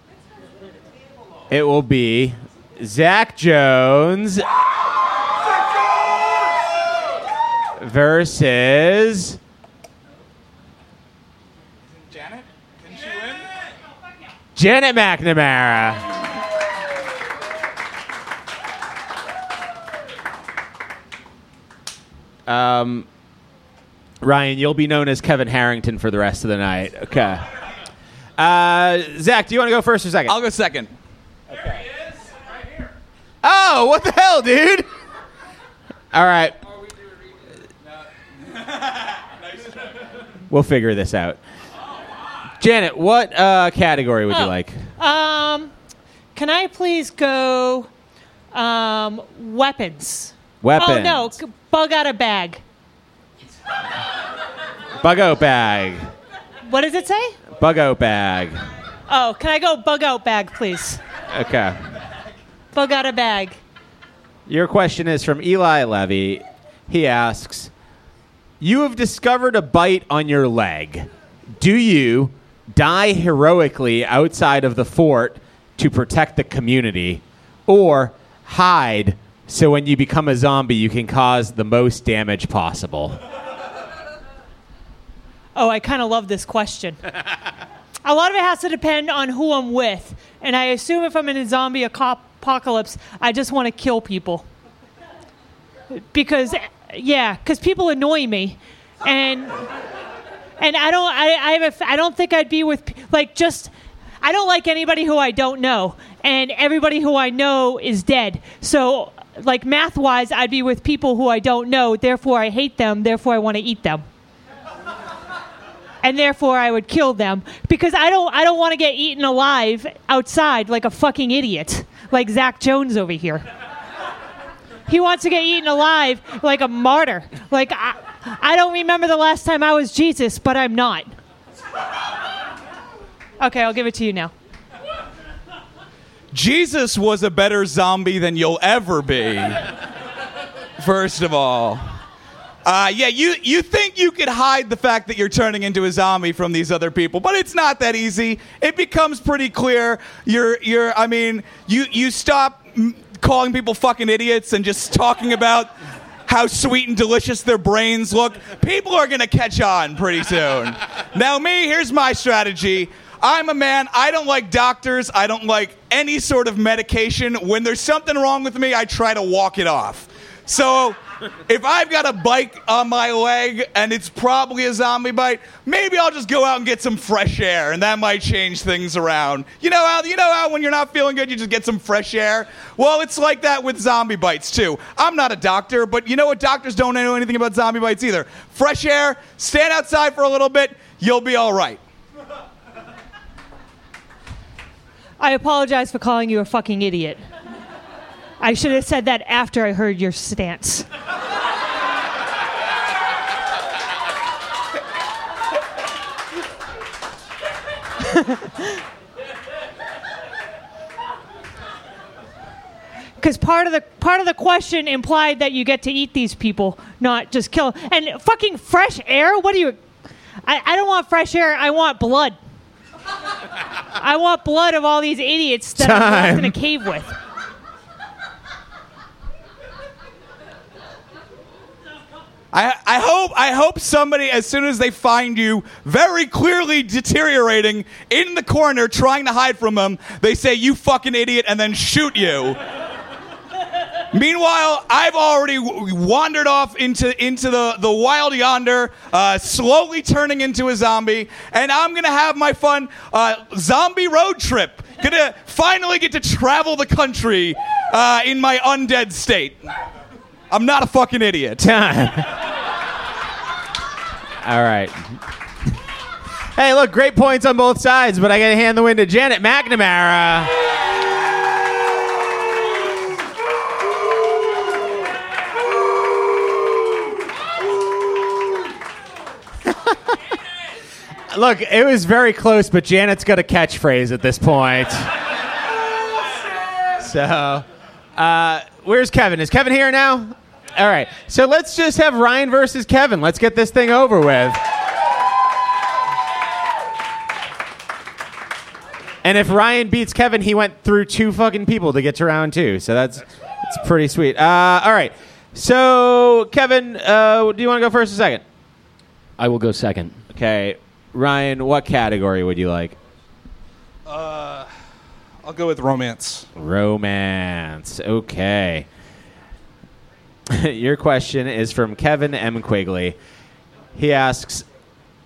it will be Zach Jones versus Janet? Didn't she win? Janet McNamara. Um, Ryan, you'll be known as Kevin Harrington for the rest of the night. Okay. Uh, Zach, do you want to go first or second? I'll go second. There he is, right here. Oh, what the hell, dude? All right. We'll figure this out. Janet, what uh, category would you Oh. like? Um, can I please go um, weapons? Weapons. Oh no, c- bug out a bag. Bug out bag. What does it say? Bug out bag. Oh, can I go bug out bag, please? Okay. Bug out a bag. Your question is from Eli Levy. He asks You have discovered a bite on your leg. Do you die heroically outside of the fort to protect the community, or hide so when you become a zombie you can cause the most damage possible? Oh, I kind of love this question. a lot of it has to depend on who I'm with, and I assume if I'm in a zombie apocalypse, I just want to kill people. Because, yeah, because people annoy me, and and I don't, I, I have, a I don't think I'd be with like just. I don't like anybody who I don't know, and everybody who I know is dead. So, like math wise, I'd be with people who I don't know. Therefore, I hate them. Therefore, I want to eat them and therefore I would kill them because I don't I don't want to get eaten alive outside like a fucking idiot like Zach Jones over here. He wants to get eaten alive like a martyr. Like I, I don't remember the last time I was Jesus, but I'm not. Okay, I'll give it to you now. Jesus was a better zombie than you'll ever be. First of all. Uh, yeah, you, you think you could hide the fact that you're turning into a zombie from these other people, but it's not that easy. It becomes pretty clear. You're, you're, I mean, you, you stop mm, calling people fucking idiots and just talking about how sweet and delicious their brains look. People are going to catch on pretty soon. now, me, here's my strategy. I'm a man. I don't like doctors. I don't like any sort of medication. When there's something wrong with me, I try to walk it off. So if I've got a bite on my leg and it's probably a zombie bite, maybe I'll just go out and get some fresh air, and that might change things around. You know how you know how when you're not feeling good, you just get some fresh air. Well, it's like that with zombie bites too. I'm not a doctor, but you know what? Doctors don't know anything about zombie bites either. Fresh air. Stand outside for a little bit. You'll be all right. I apologize for calling you a fucking idiot. I should have said that after I heard your stance. Because part of the part of the question implied that you get to eat these people, not just kill. And fucking fresh air. What do you? I, I don't want fresh air. I want blood. I want blood of all these idiots that I'm locked in a cave with. I, I hope I hope somebody as soon as they find you very clearly deteriorating in the corner trying to hide from them, they say you fucking idiot and then shoot you. Meanwhile, I've already wandered off into into the the wild yonder, uh, slowly turning into a zombie, and I'm gonna have my fun uh, zombie road trip. Gonna finally get to travel the country uh, in my undead state. I'm not a fucking idiot. Time. All right. Hey, look, great points on both sides, but I got to hand the win to Janet McNamara. Look, it was very close, but Janet's got a catchphrase at this point. So, uh, where's Kevin? Is Kevin here now? All right. So let's just have Ryan versus Kevin. Let's get this thing over with. And if Ryan beats Kevin, he went through two fucking people to get to round two. So that's it's pretty sweet. Uh, all right. So Kevin, uh, do you want to go first or second? I will go second. Okay. Ryan, what category would you like? Uh, I'll go with romance. Romance. Okay. Your question is from Kevin M. Quigley. He asks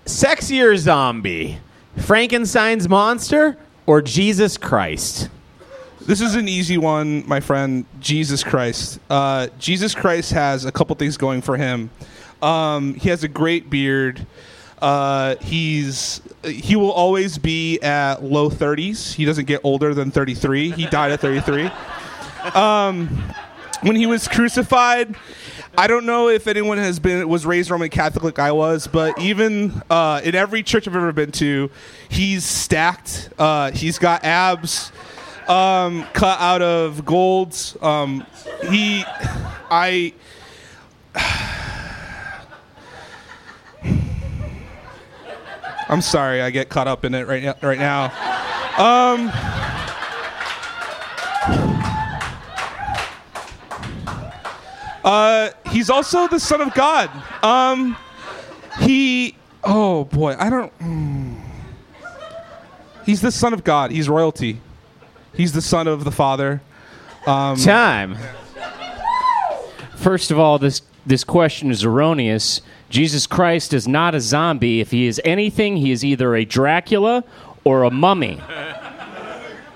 Sexier zombie, Frankenstein's monster, or Jesus Christ? This is an easy one, my friend. Jesus Christ. Uh, Jesus Christ has a couple things going for him. Um, he has a great beard. Uh, he's he will always be at low 30s. He doesn't get older than 33. He died at 33. Um, when he was crucified, I don't know if anyone has been was raised Roman Catholic like I was, but even uh, in every church I've ever been to, he's stacked. Uh, he's got abs um, cut out of gold. Um, he, I. I'm sorry, I get caught up in it right now. Right now. Um, uh, he's also the son of God. Um, he. Oh boy, I don't. mm. He's the son of God. He's royalty. He's the son of the Father. Um, Time. First of all, this this question is erroneous. Jesus Christ is not a zombie. If he is anything, he is either a Dracula or a mummy.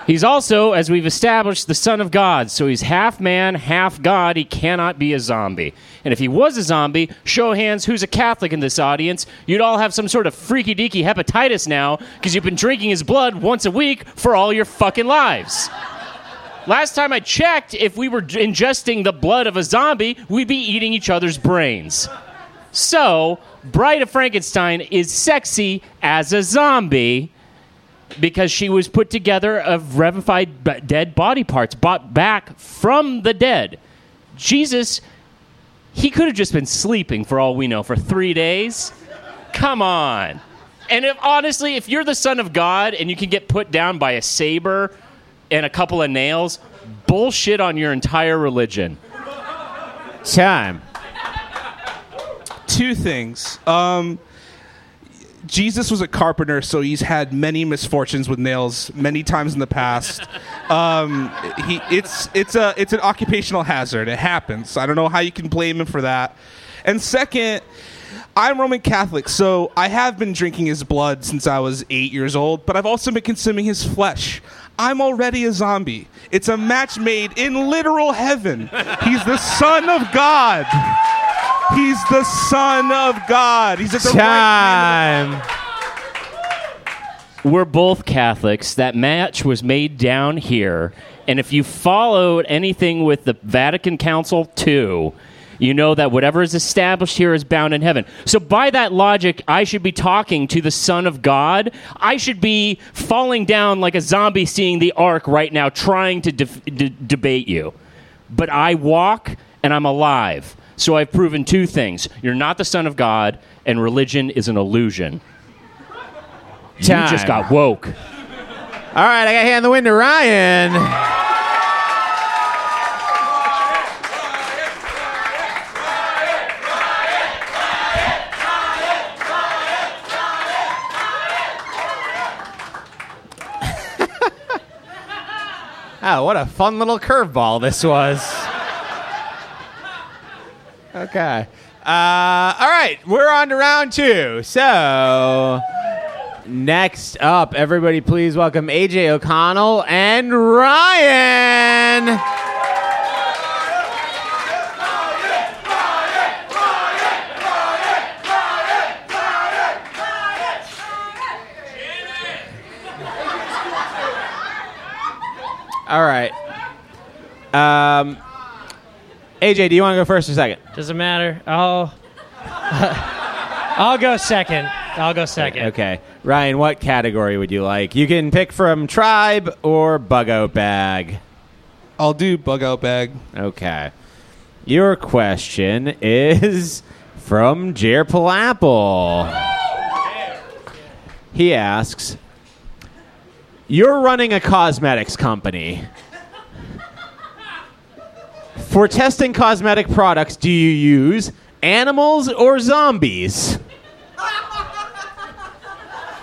He's also, as we've established, the Son of God. So he's half man, half God. He cannot be a zombie. And if he was a zombie, show hands who's a Catholic in this audience. You'd all have some sort of freaky deaky hepatitis now because you've been drinking his blood once a week for all your fucking lives. Last time I checked, if we were ingesting the blood of a zombie, we'd be eating each other's brains. So, Bride of Frankenstein is sexy as a zombie because she was put together of revivified b- dead body parts brought back from the dead. Jesus, he could have just been sleeping for all we know for three days. Come on. And if honestly, if you're the son of God and you can get put down by a saber and a couple of nails, bullshit on your entire religion. Time. Two things. Um, Jesus was a carpenter, so he's had many misfortunes with nails many times in the past. Um, he, it's it's a it's an occupational hazard. It happens. I don't know how you can blame him for that. And second, I'm Roman Catholic, so I have been drinking his blood since I was eight years old, but I've also been consuming his flesh. I'm already a zombie. It's a match made in literal heaven. He's the Son of God. He's the Son of God. He's at the right Time. We're both Catholics. That match was made down here. And if you followed anything with the Vatican Council II, you know that whatever is established here is bound in heaven. So, by that logic, I should be talking to the Son of God. I should be falling down like a zombie seeing the ark right now, trying to def- d- debate you. But I walk and I'm alive. So, I've proven two things you're not the Son of God, and religion is an illusion. You just got woke. All right, I got to hand in the wind to Ryan. Oh, what a fun little curveball this was. Okay. Uh, all right, we're on to round two. So, next up, everybody, please welcome AJ O'Connell and Ryan. All right. Um, AJ, do you want to go first or second? Doesn't matter. I'll I'll go second. I'll go second. Okay. Ryan, what category would you like? You can pick from tribe or bug out bag. I'll do bug out bag. Okay. Your question is from Jer Palapple. He asks You're running a cosmetics company. For testing cosmetic products, do you use animals or zombies?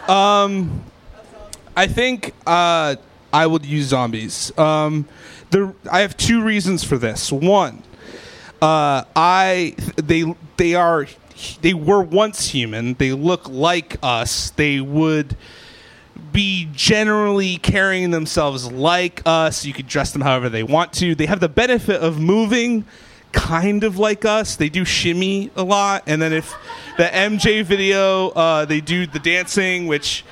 Um, I think uh, I would use zombies. Um, the I have two reasons for this. One, uh, I they they are they were once human. They look like us. They would be generally carrying themselves like us. You could dress them however they want to. They have the benefit of moving kind of like us. They do shimmy a lot. And then if the MJ video, uh, they do the dancing, which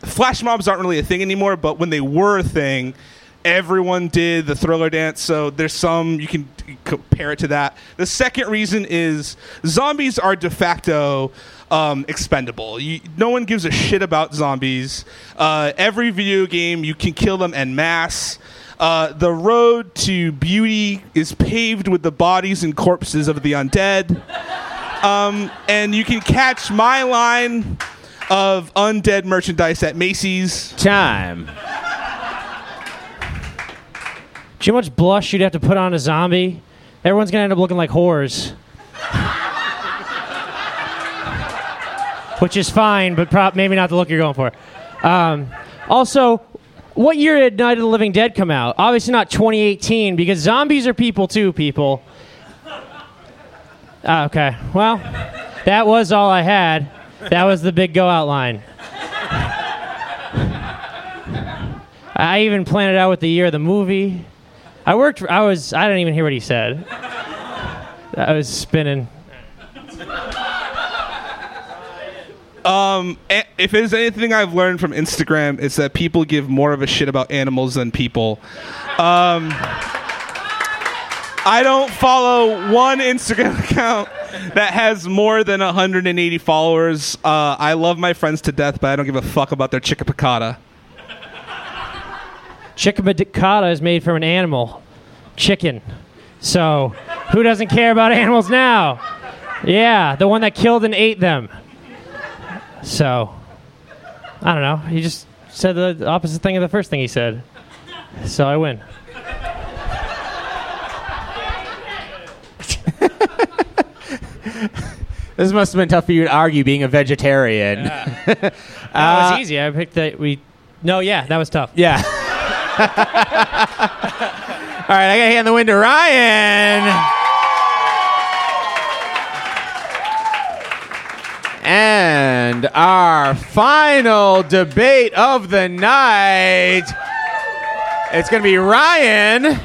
flash mobs aren't really a thing anymore, but when they were a thing, everyone did the thriller dance. So there's some you can compare it to that. The second reason is zombies are de facto um, expendable. You, no one gives a shit about zombies. Uh, every video game you can kill them en masse. Uh, the road to beauty is paved with the bodies and corpses of the undead. Um, and you can catch my line of undead merchandise at Macy's. Time. Know how much blush you'd have to put on a zombie? Everyone's gonna end up looking like whores. Which is fine, but maybe not the look you're going for. Um, also, what year did Night of the Living Dead come out? Obviously not 2018, because zombies are people too, people. Ah, okay, well, that was all I had. That was the big go out line. I even planned it out with the year of the movie. I worked. I was. I didn't even hear what he said. I was spinning. Um, if there's anything I've learned from Instagram, it's that people give more of a shit about animals than people. Um, I don't follow one Instagram account that has more than 180 followers. Uh, I love my friends to death, but I don't give a fuck about their chicka piccata. Chicken piccata is made from an animal, chicken. So, Who doesn't care about animals now? Yeah, the one that killed and ate them. So, I don't know. He just said the opposite thing of the first thing he said. So I win. This must have been tough for you to argue being a vegetarian. That Uh, was easy. I picked that we. No, yeah, that was tough. Yeah. All right, I gotta hand the win to Ryan. And our final debate of the night. It's gonna be Ryan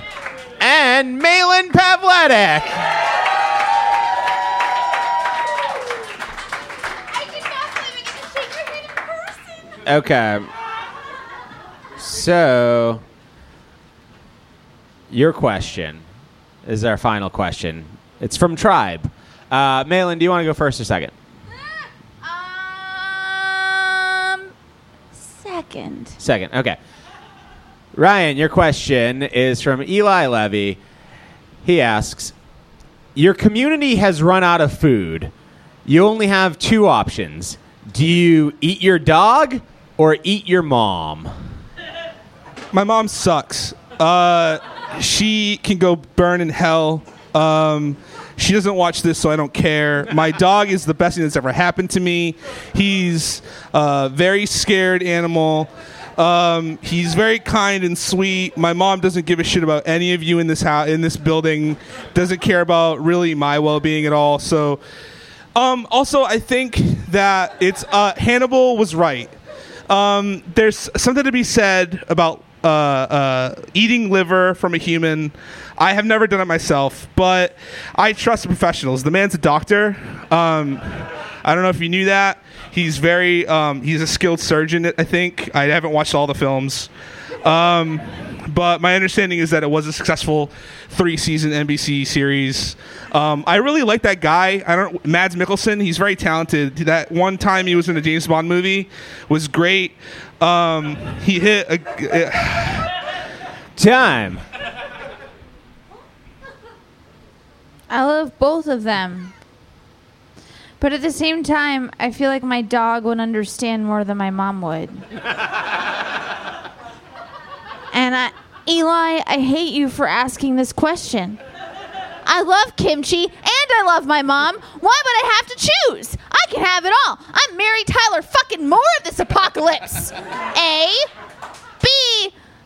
and Malin Pavletic. Okay. So, your question is our final question. It's from Tribe. Uh, Malin, do you want to go first or second? Second. Second. Okay. Ryan, your question is from Eli Levy. He asks Your community has run out of food. You only have two options. Do you eat your dog or eat your mom? My mom sucks. Uh, she can go burn in hell. Um, she doesn't watch this, so I don't care. My dog is the best thing that's ever happened to me. He's a very scared animal. Um, he's very kind and sweet. My mom doesn't give a shit about any of you in this house, in this building. Doesn't care about really my well-being at all. So, um, also, I think that it's uh, Hannibal was right. Um, there's something to be said about uh, uh, eating liver from a human. I have never done it myself, but I trust professionals. The man's a doctor. Um, I don't know if you knew that. He's very um, he's a skilled surgeon. I think I haven't watched all the films. Um, but my understanding is that it was a successful three season NBC series. Um, I really like that guy. I don't Mads Mikkelsen. He's very talented. That one time he was in a James Bond movie was great. Um, he hit a. Time. I love both of them. But at the same time, I feel like my dog would understand Moore than my mom would. and I, Eli, I hate you for asking this question. I love kimchi and I love my mom. Why would I have to choose? I can have it all. I'm Mary Tyler fucking more of this apocalypse. A. B.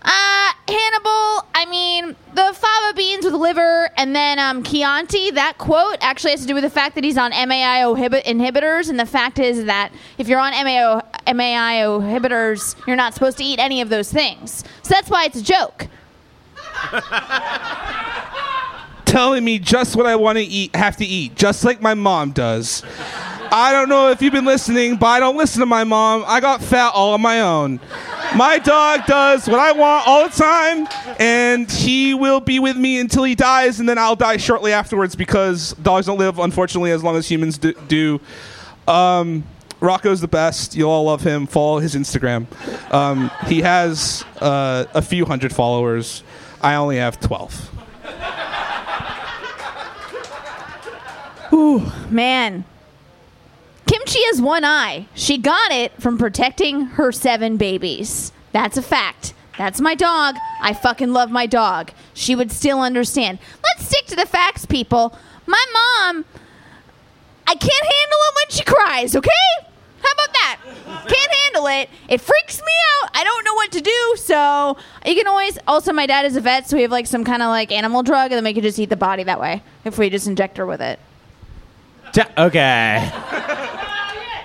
Uh, Hannibal, I mean, the fava beans with liver, and then um, Chianti, that quote actually has to do with the fact that he's on MAOI inhibitors, and the fact is that if you're on MAO, MAOI inhibitors, you're not supposed to eat any of those things. So that's why it's a joke. telling me just what I want to eat, have to eat, just like my mom does. I don't know if you've been listening, but I don't listen to my mom. I got fat all on my own. My dog does what I want all the time, and he will be with me until he dies, and then I'll die shortly afterwards because dogs don't live, unfortunately, as long as humans do. Um, Rocco's the best. You'll all love him. Follow his Instagram. Um, he has uh, a few hundred followers. I only have 12. Ooh, man. Kimchi has one eye. She got it from protecting her seven babies. That's a fact. That's my dog. I fucking love my dog. She would still understand. Let's stick to the facts, people. My mom, I can't handle it when she cries, okay? How about that? Can't handle it. It freaks me out. I don't know what to do. So you can always. Also, my dad is a vet, so we have like some kind of like animal drug, and then we can just eat the body that way if we just inject her with it. Okay.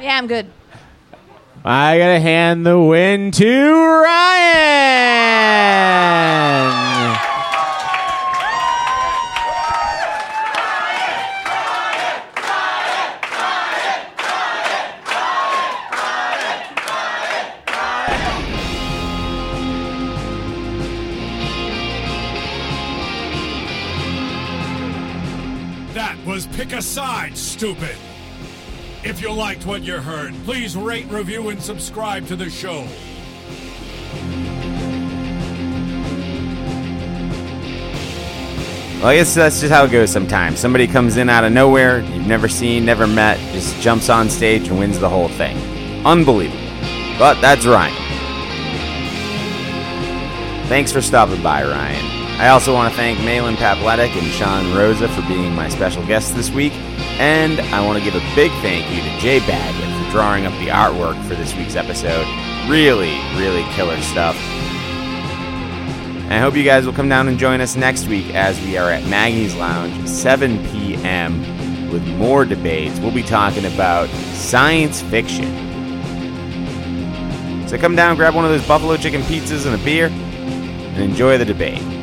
Yeah, I'm good. I gotta hand the win to Ryan. That was Pick a Side, stupid. If you liked what you heard, please rate, review, and subscribe to the show. Well, I guess that's just how it goes sometimes. Somebody comes in out of nowhere, you've never seen, never met, just jumps on stage and wins the whole thing. Unbelievable. But that's Ryan. Thanks for stopping by, Ryan. I also want to thank Malin Pavletic and Sean Rosa for being my special guests this week. And I want to give a big thank you to Jay Baggett for drawing up the artwork for this week's episode. Really, really killer stuff. And I hope you guys will come down and join us next week as we are at Maggie's Lounge, 7 p.m., with more debates. We'll be talking about science fiction. So come down, grab one of those buffalo chicken pizzas and a beer, and enjoy the debate.